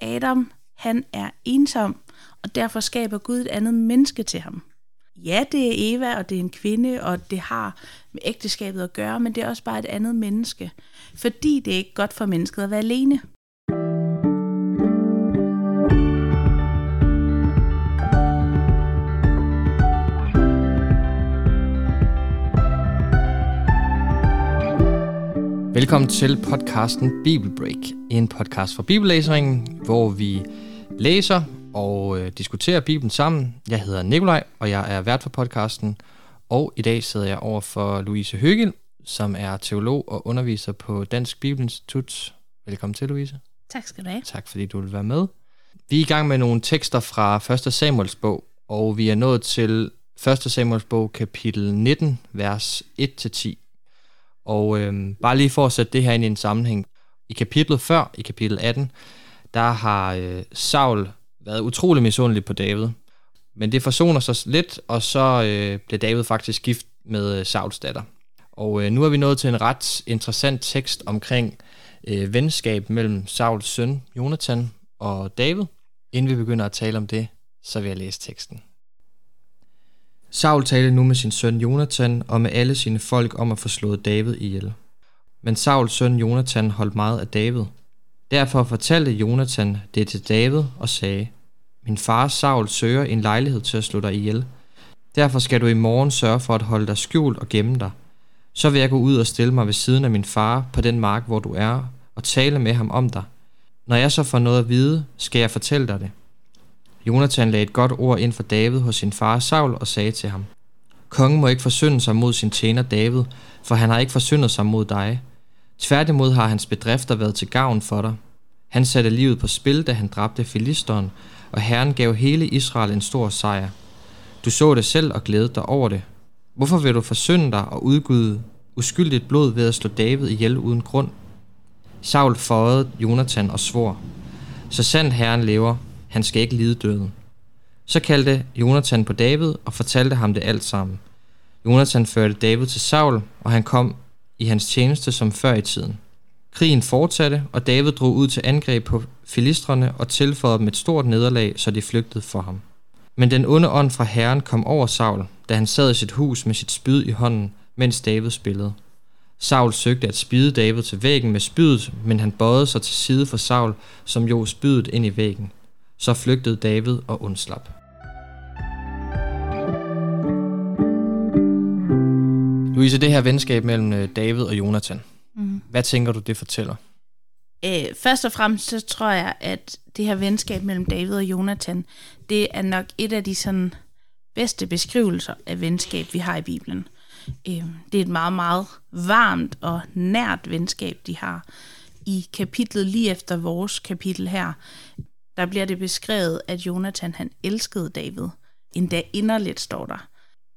Adam, han er ensom, og derfor skaber Gud et andet menneske til ham. Ja, det er Eva, og det er en kvinde, og det har med ægteskabet at gøre, men det er også bare et andet menneske. Fordi det er ikke godt for mennesket at være alene. Velkommen til podcasten Bibelbreak, en podcast for bibellæseringen, hvor vi læser og øh, diskuterer Bibelen sammen. Jeg hedder Nikolaj, og jeg er vært for podcasten, og i dag sidder jeg over for Louise Høgel, som er teolog og underviser på Dansk Bibelinstitut. Velkommen til, Louise. Tak skal du have. Tak fordi du vil være med. Vi er i gang med nogle tekster fra 1. Samuels bog, og vi er nået til 1. Samuels bog, kapitel 19, vers 1-10. Og øh, bare lige for at sætte det her ind i en sammenhæng. I kapitlet før, i kapitel 18, der har øh, Saul været utrolig misundelig på David. Men det forsoner sig lidt, og så øh, bliver David faktisk gift med øh, Sauls datter. Og øh, nu er vi nået til en ret interessant tekst omkring øh, venskab mellem Sauls søn, Jonathan, og David. Inden vi begynder at tale om det, så vil jeg læse teksten. Saul talte nu med sin søn Jonathan og med alle sine folk om at få slået David ihjel. Men Sauls søn Jonathan holdt meget af David. Derfor fortalte Jonathan det til David og sagde, Min far Saul søger en lejlighed til at slå dig ihjel. Derfor skal du i morgen sørge for at holde dig skjult og gemme dig. Så vil jeg gå ud og stille mig ved siden af min far på den mark, hvor du er, og tale med ham om dig. Når jeg så får noget at vide, skal jeg fortælle dig det. Jonathan lagde et godt ord ind for David hos sin far Saul og sagde til ham, Kongen må ikke forsynde sig mod sin tjener David, for han har ikke forsyndet sig mod dig. Tværtimod har hans bedrifter været til gavn for dig. Han satte livet på spil, da han dræbte filisteren, og Herren gav hele Israel en stor sejr. Du så det selv og glædede dig over det. Hvorfor vil du forsynde dig og udgyde uskyldigt blod ved at slå David ihjel uden grund? Saul føjede Jonathan og svor, så sandt Herren lever, han skal ikke lide døden. Så kaldte Jonathan på David og fortalte ham det alt sammen. Jonathan førte David til Saul, og han kom i hans tjeneste som før i tiden. Krigen fortsatte, og David drog ud til angreb på filistrene og tilføjede dem et stort nederlag, så de flygtede for ham. Men den onde ånd fra Herren kom over Saul, da han sad i sit hus med sit spyd i hånden, mens David spillede. Saul søgte at spide David til væggen med spydet, men han bøjede sig til side for Saul, som jo spydet ind i væggen. Så flygtede David og undslap. Louise, det her venskab mellem øh, David og Jonathan, mm. hvad tænker du, det fortæller? Øh, først og fremmest så tror jeg, at det her venskab mellem David og Jonathan, det er nok et af de sådan bedste beskrivelser af venskab, vi har i Bibelen. Øh, det er et meget, meget varmt og nært venskab, de har. I kapitlet lige efter vores kapitel her, der bliver det beskrevet, at Jonathan han elskede David. Endda inderligt står der.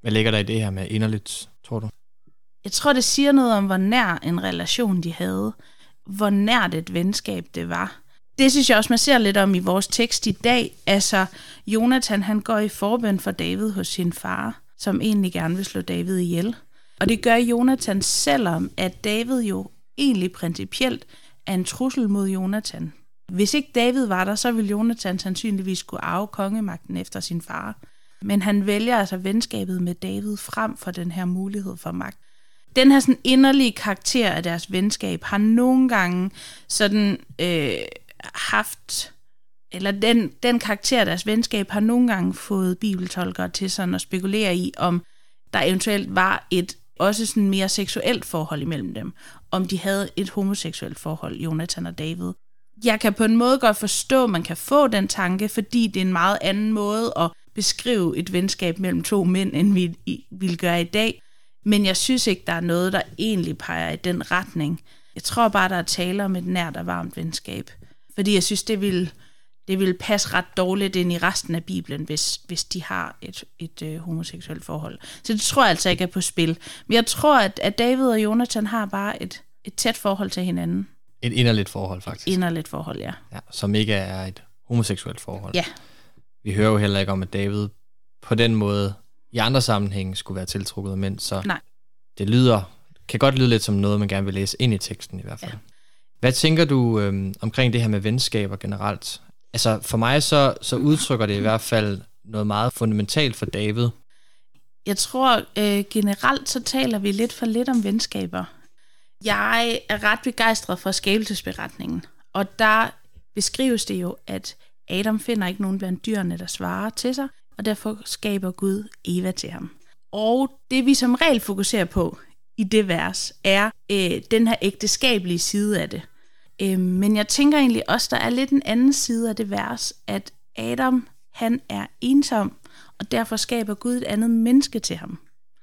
Hvad ligger der i det her med inderligt, tror du? Jeg tror, det siger noget om, hvor nær en relation de havde. Hvor nært et venskab det var. Det synes jeg også, man ser lidt om i vores tekst i dag. Altså, Jonathan han går i forbøn for David hos sin far, som egentlig gerne vil slå David ihjel. Og det gør Jonathan selvom, at David jo egentlig principielt er en trussel mod Jonathan. Hvis ikke David var der, så ville Jonathan sandsynligvis skulle arve kongemagten efter sin far. Men han vælger altså venskabet med David frem for den her mulighed for magt. Den her sådan inderlige karakter af deres venskab har nogle gange sådan øh, haft, eller den, den karakter af deres venskab har nogle gange fået bibeltolkere til sådan at spekulere i, om der eventuelt var et også sådan mere seksuelt forhold imellem dem. Om de havde et homoseksuelt forhold, Jonathan og David jeg kan på en måde godt forstå, at man kan få den tanke, fordi det er en meget anden måde at beskrive et venskab mellem to mænd, end vi ville gøre i dag. Men jeg synes ikke, der er noget, der egentlig peger i den retning. Jeg tror bare, der er tale om et nært og varmt venskab. Fordi jeg synes, det vil, det vil passe ret dårligt ind i resten af Bibelen, hvis, hvis de har et, et øh, homoseksuelt forhold. Så det tror jeg altså ikke er på spil. Men jeg tror, at, at David og Jonathan har bare et, et tæt forhold til hinanden. Et inderligt forhold, faktisk. Inderligt forhold, ja. ja. Som ikke er et homoseksuelt forhold. Ja. Vi hører jo heller ikke om, at David på den måde i andre sammenhænge skulle være tiltrukket af mænd, så Nej. det lyder, kan godt lyde lidt som noget, man gerne vil læse ind i teksten i hvert fald. Ja. Hvad tænker du øhm, omkring det her med venskaber generelt? altså for mig så, så udtrykker det i hvert fald noget meget fundamentalt for David. Jeg tror øh, generelt, så taler vi lidt for lidt om venskaber. Jeg er ret begejstret for skabelsesberetningen, og der beskrives det jo, at Adam finder ikke nogen blandt dyrene, der svarer til sig, og derfor skaber Gud Eva til ham. Og det vi som regel fokuserer på i det vers, er øh, den her ægteskabelige side af det. Øh, men jeg tænker egentlig også, der er lidt en anden side af det vers, at Adam, han er ensom, og derfor skaber Gud et andet menneske til ham.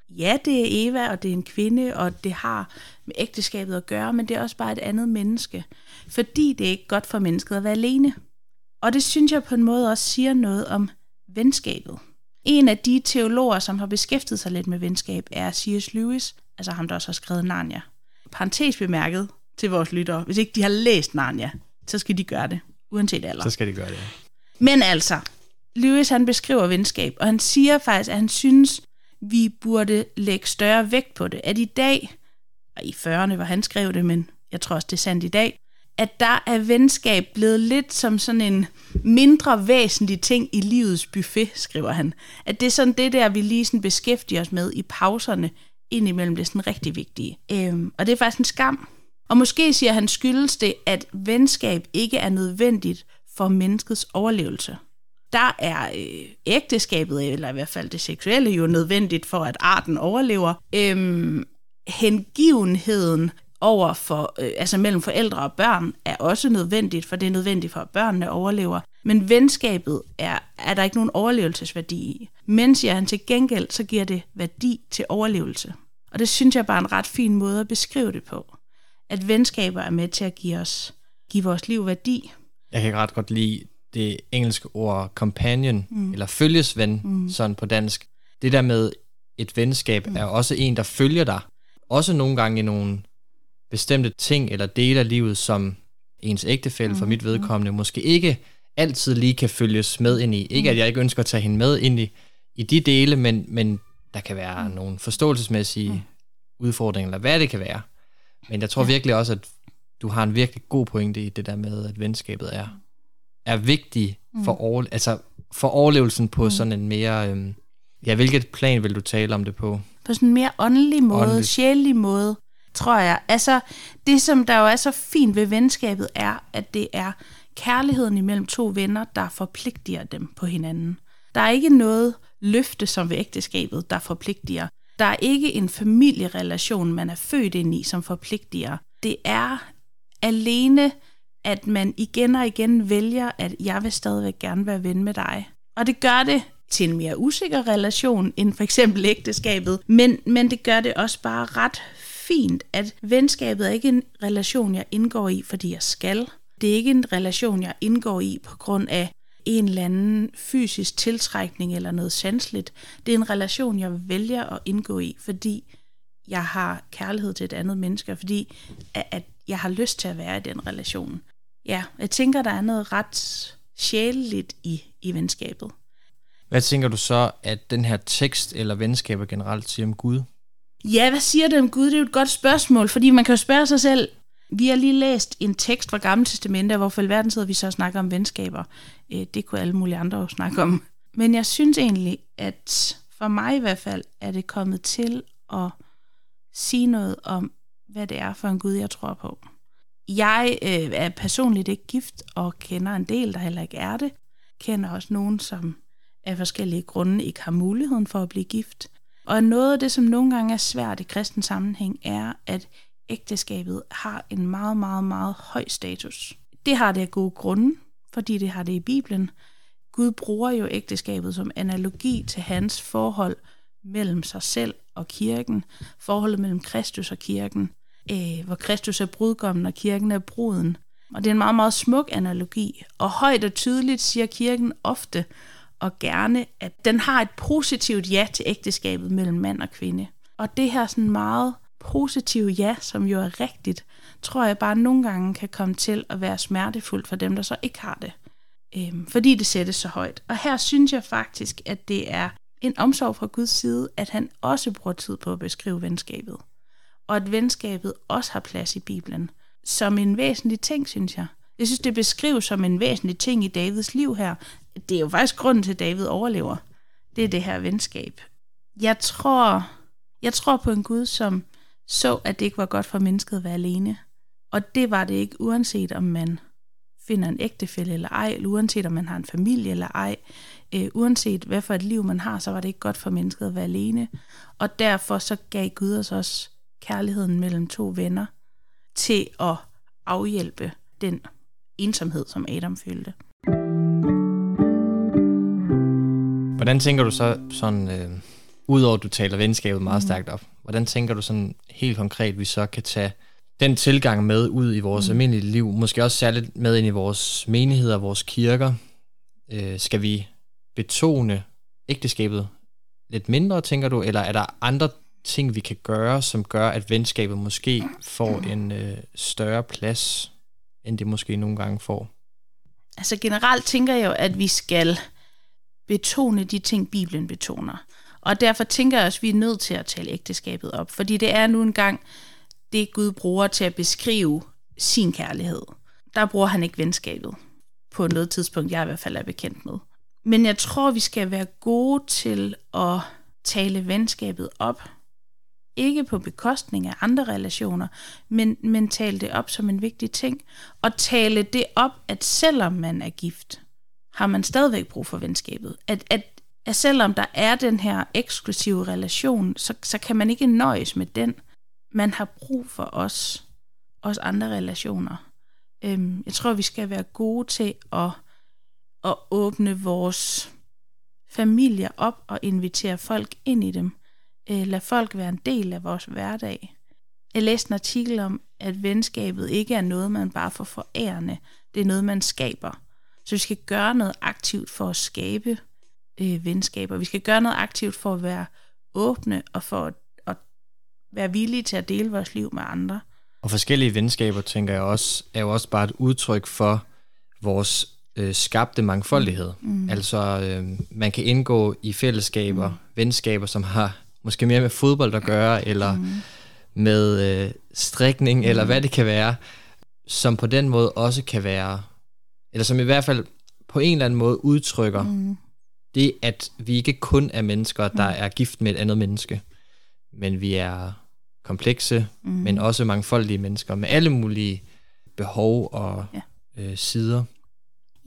Ja, det er Eva, og det er en kvinde, og det har med ægteskabet at gøre, men det er også bare et andet menneske. Fordi det er ikke godt for mennesket at være alene. Og det synes jeg på en måde også siger noget om venskabet. En af de teologer, som har beskæftiget sig lidt med venskab, er C.S. Lewis, altså ham, der også har skrevet Narnia. Parentes bemærket til vores lyttere, hvis ikke de har læst Narnia, så skal de gøre det, uanset alder. Så skal de gøre det. Men altså, Lewis han beskriver venskab, og han siger faktisk, at han synes, vi burde lægge større vægt på det. At i dag, og i 40'erne hvor han skrev det, men jeg tror også, det er sandt i dag, at der er venskab blevet lidt som sådan en mindre væsentlig ting i livets buffet, skriver han. At det er sådan det der, vi lige sådan beskæftiger os med i pauserne, indimellem det sådan rigtig vigtige. Øhm, og det er faktisk en skam. Og måske siger han skyldes det, at venskab ikke er nødvendigt for menneskets overlevelse. Der er øh, ægteskabet, eller i hvert fald det seksuelle, jo nødvendigt for, at arten overlever. Øhm, hengivenheden over for, øh, altså mellem forældre og børn, er også nødvendigt, for det er nødvendigt for, at børnene overlever. Men venskabet er, er der ikke nogen overlevelsesværdi i. Men, siger han til gengæld, så giver det værdi til overlevelse. Og det synes jeg bare er en ret fin måde at beskrive det på. At venskaber er med til at give os give vores liv værdi. Jeg kan ret godt lide det engelske ord companion, mm. eller følgesven, mm. sådan på dansk. Det der med et venskab mm. er også en, der følger dig. Også nogle gange i nogle bestemte ting eller dele af livet, som ens ægtefælle mm. for mit vedkommende måske ikke altid lige kan følges med ind i. Ikke at jeg ikke ønsker at tage hende med ind i, i de dele, men, men der kan være mm. nogle forståelsesmæssige mm. udfordringer, eller hvad det kan være. Men jeg tror ja. virkelig også, at du har en virkelig god pointe i det der med, at venskabet er, er vigtig for, mm. over, altså for overlevelsen på mm. sådan en mere... Øhm, ja, hvilket plan vil du tale om det på? På sådan en mere åndelig måde, åndelig. sjældelig måde tror jeg. Altså, det som der jo er så fint ved venskabet, er, at det er kærligheden imellem to venner, der forpligter dem på hinanden. Der er ikke noget løfte som ved ægteskabet, der forpligter. Der er ikke en familierelation, man er født ind i, som forpligter. Det er alene, at man igen og igen vælger, at jeg vil stadigvæk gerne være ven med dig. Og det gør det til en mere usikker relation end for eksempel ægteskabet, men, men det gør det også bare ret fint, at venskabet er ikke en relation, jeg indgår i, fordi jeg skal. Det er ikke en relation, jeg indgår i på grund af en eller anden fysisk tiltrækning eller noget sansligt. Det er en relation, jeg vælger at indgå i, fordi jeg har kærlighed til et andet menneske, fordi at jeg har lyst til at være i den relation. Ja, jeg tænker, der er noget ret sjæleligt i, i venskabet. Hvad tænker du så, at den her tekst eller venskaber generelt siger om Gud? Ja, hvad siger det om Gud? Det er jo et godt spørgsmål, fordi man kan jo spørge sig selv, vi har lige læst en tekst fra Gamle Testamente, hvor i verden sidder vi så og snakker om venskaber. Øh, det kunne alle mulige andre også snakke om. Men jeg synes egentlig, at for mig i hvert fald, er det kommet til at sige noget om, hvad det er for en Gud, jeg tror på. Jeg øh, er personligt ikke gift, og kender en del, der heller ikke er det. Kender også nogen, som af forskellige grunde ikke har muligheden for at blive gift. Og noget af det, som nogle gange er svært i kristen sammenhæng, er, at ægteskabet har en meget, meget, meget høj status. Det har det af gode grunde, fordi det har det i Bibelen. Gud bruger jo ægteskabet som analogi til hans forhold mellem sig selv og kirken, forholdet mellem Kristus og kirken, øh, hvor Kristus er brudgommen og kirken er bruden. Og det er en meget, meget smuk analogi, og højt og tydeligt siger kirken ofte, og gerne, at den har et positivt ja til ægteskabet mellem mand og kvinde. Og det her sådan meget positive ja, som jo er rigtigt, tror jeg bare nogle gange kan komme til at være smertefuldt for dem, der så ikke har det. Øhm, fordi det sættes så højt. Og her synes jeg faktisk, at det er en omsorg fra Guds side, at han også bruger tid på at beskrive venskabet. Og at venskabet også har plads i Bibelen. Som en væsentlig ting, synes jeg. Jeg synes, det beskrives som en væsentlig ting i Davids liv her. Det er jo faktisk grunden til, at David overlever. Det er det her venskab. Jeg tror, jeg tror på en Gud, som så, at det ikke var godt for mennesket at være alene. Og det var det ikke, uanset om man finder en ægtefælle eller ej, eller uanset om man har en familie eller ej, øh, uanset hvad for et liv man har, så var det ikke godt for mennesket at være alene. Og derfor så gav Gud os også kærligheden mellem to venner til at afhjælpe den ensomhed, som Adam følte. Hvordan tænker du så sådan, øh, udover at du taler venskabet meget mm. stærkt op, hvordan tænker du sådan helt konkret, vi så kan tage den tilgang med ud i vores mm. almindelige liv, måske også særligt med ind i vores menigheder, vores kirker. Øh, skal vi betone ægteskabet lidt mindre, tænker du, eller er der andre ting, vi kan gøre, som gør, at venskabet måske får en øh, større plads, end det måske nogle gange får? Altså generelt tænker jeg jo, at vi skal betone de ting, Bibelen betoner. Og derfor tænker jeg også, at vi er nødt til at tale ægteskabet op, fordi det er nu engang det, Gud bruger til at beskrive sin kærlighed. Der bruger han ikke venskabet på noget tidspunkt, jeg i hvert fald er bekendt med. Men jeg tror, vi skal være gode til at tale venskabet op. Ikke på bekostning af andre relationer, men, men tale det op som en vigtig ting. Og tale det op, at selvom man er gift, har man stadigvæk brug for venskabet. At, at, at selvom der er den her eksklusive relation, så, så kan man ikke nøjes med den. Man har brug for os, os andre relationer. Øhm, jeg tror, vi skal være gode til at, at åbne vores familier op og invitere folk ind i dem. Øh, lad folk være en del af vores hverdag. Jeg læste en artikel om, at venskabet ikke er noget, man bare får forærende. Det er noget, man skaber. Så vi skal gøre noget aktivt for at skabe øh, venskaber. Vi skal gøre noget aktivt for at være åbne og for at, at være villige til at dele vores liv med andre. Og forskellige venskaber, tænker jeg også, er jo også bare et udtryk for vores øh, skabte mangfoldighed. Mm. Altså, øh, man kan indgå i fællesskaber, mm. venskaber, som har måske mere med fodbold at gøre, eller mm. med øh, strikning, mm. eller hvad det kan være, som på den måde også kan være eller som i hvert fald på en eller anden måde udtrykker mm. det, at vi ikke kun er mennesker, der mm. er gift med et andet menneske, men vi er komplekse, mm. men også mangfoldige mennesker med alle mulige behov og ja. øh, sider.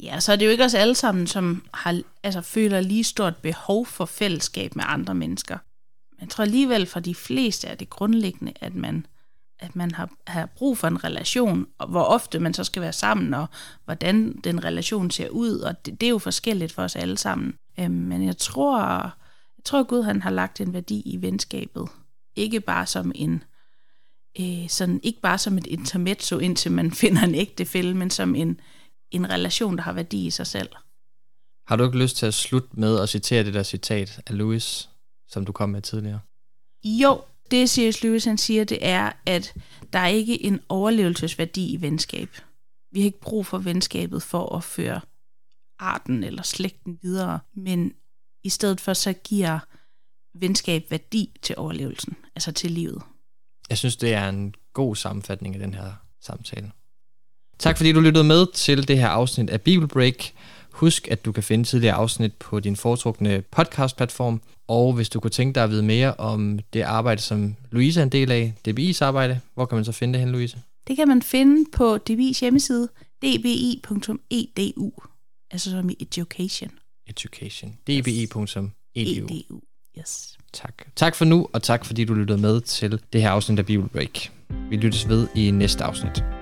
Ja, så er det jo ikke os alle sammen, som har, altså, føler lige stort behov for fællesskab med andre mennesker. Men jeg tror alligevel for de fleste er det grundlæggende, at man at man har, har brug for en relation, og hvor ofte man så skal være sammen, og hvordan den relation ser ud, og det, det er jo forskelligt for os alle sammen. Øhm, men jeg tror, jeg tror Gud han har lagt en værdi i venskabet. Ikke bare som en, øh, sådan, ikke bare som et intermezzo, indtil man finder en ægte fælde, men som en, en relation, der har værdi i sig selv. Har du ikke lyst til at slutte med at citere det der citat af Louis, som du kom med tidligere? Jo, det C.S. Lewis han siger, det er, at der er ikke en overlevelsesværdi i venskab. Vi har ikke brug for venskabet for at føre arten eller slægten videre, men i stedet for så giver venskab værdi til overlevelsen, altså til livet. Jeg synes, det er en god sammenfatning af den her samtale. Tak fordi du lyttede med til det her afsnit af Bible Break. Husk, at du kan finde tidligere afsnit på din foretrukne podcast-platform, og hvis du kunne tænke dig at vide mere om det arbejde, som Louise er en del af, DBI's arbejde, hvor kan man så finde det hen, Louise? Det kan man finde på DBI's hjemmeside, dbi.edu, altså som i education. Education. dbi.edu. Edu, yes. Tak. Tak for nu, og tak fordi du lyttede med til det her afsnit af Bible Break. Vi lyttes ved i næste afsnit.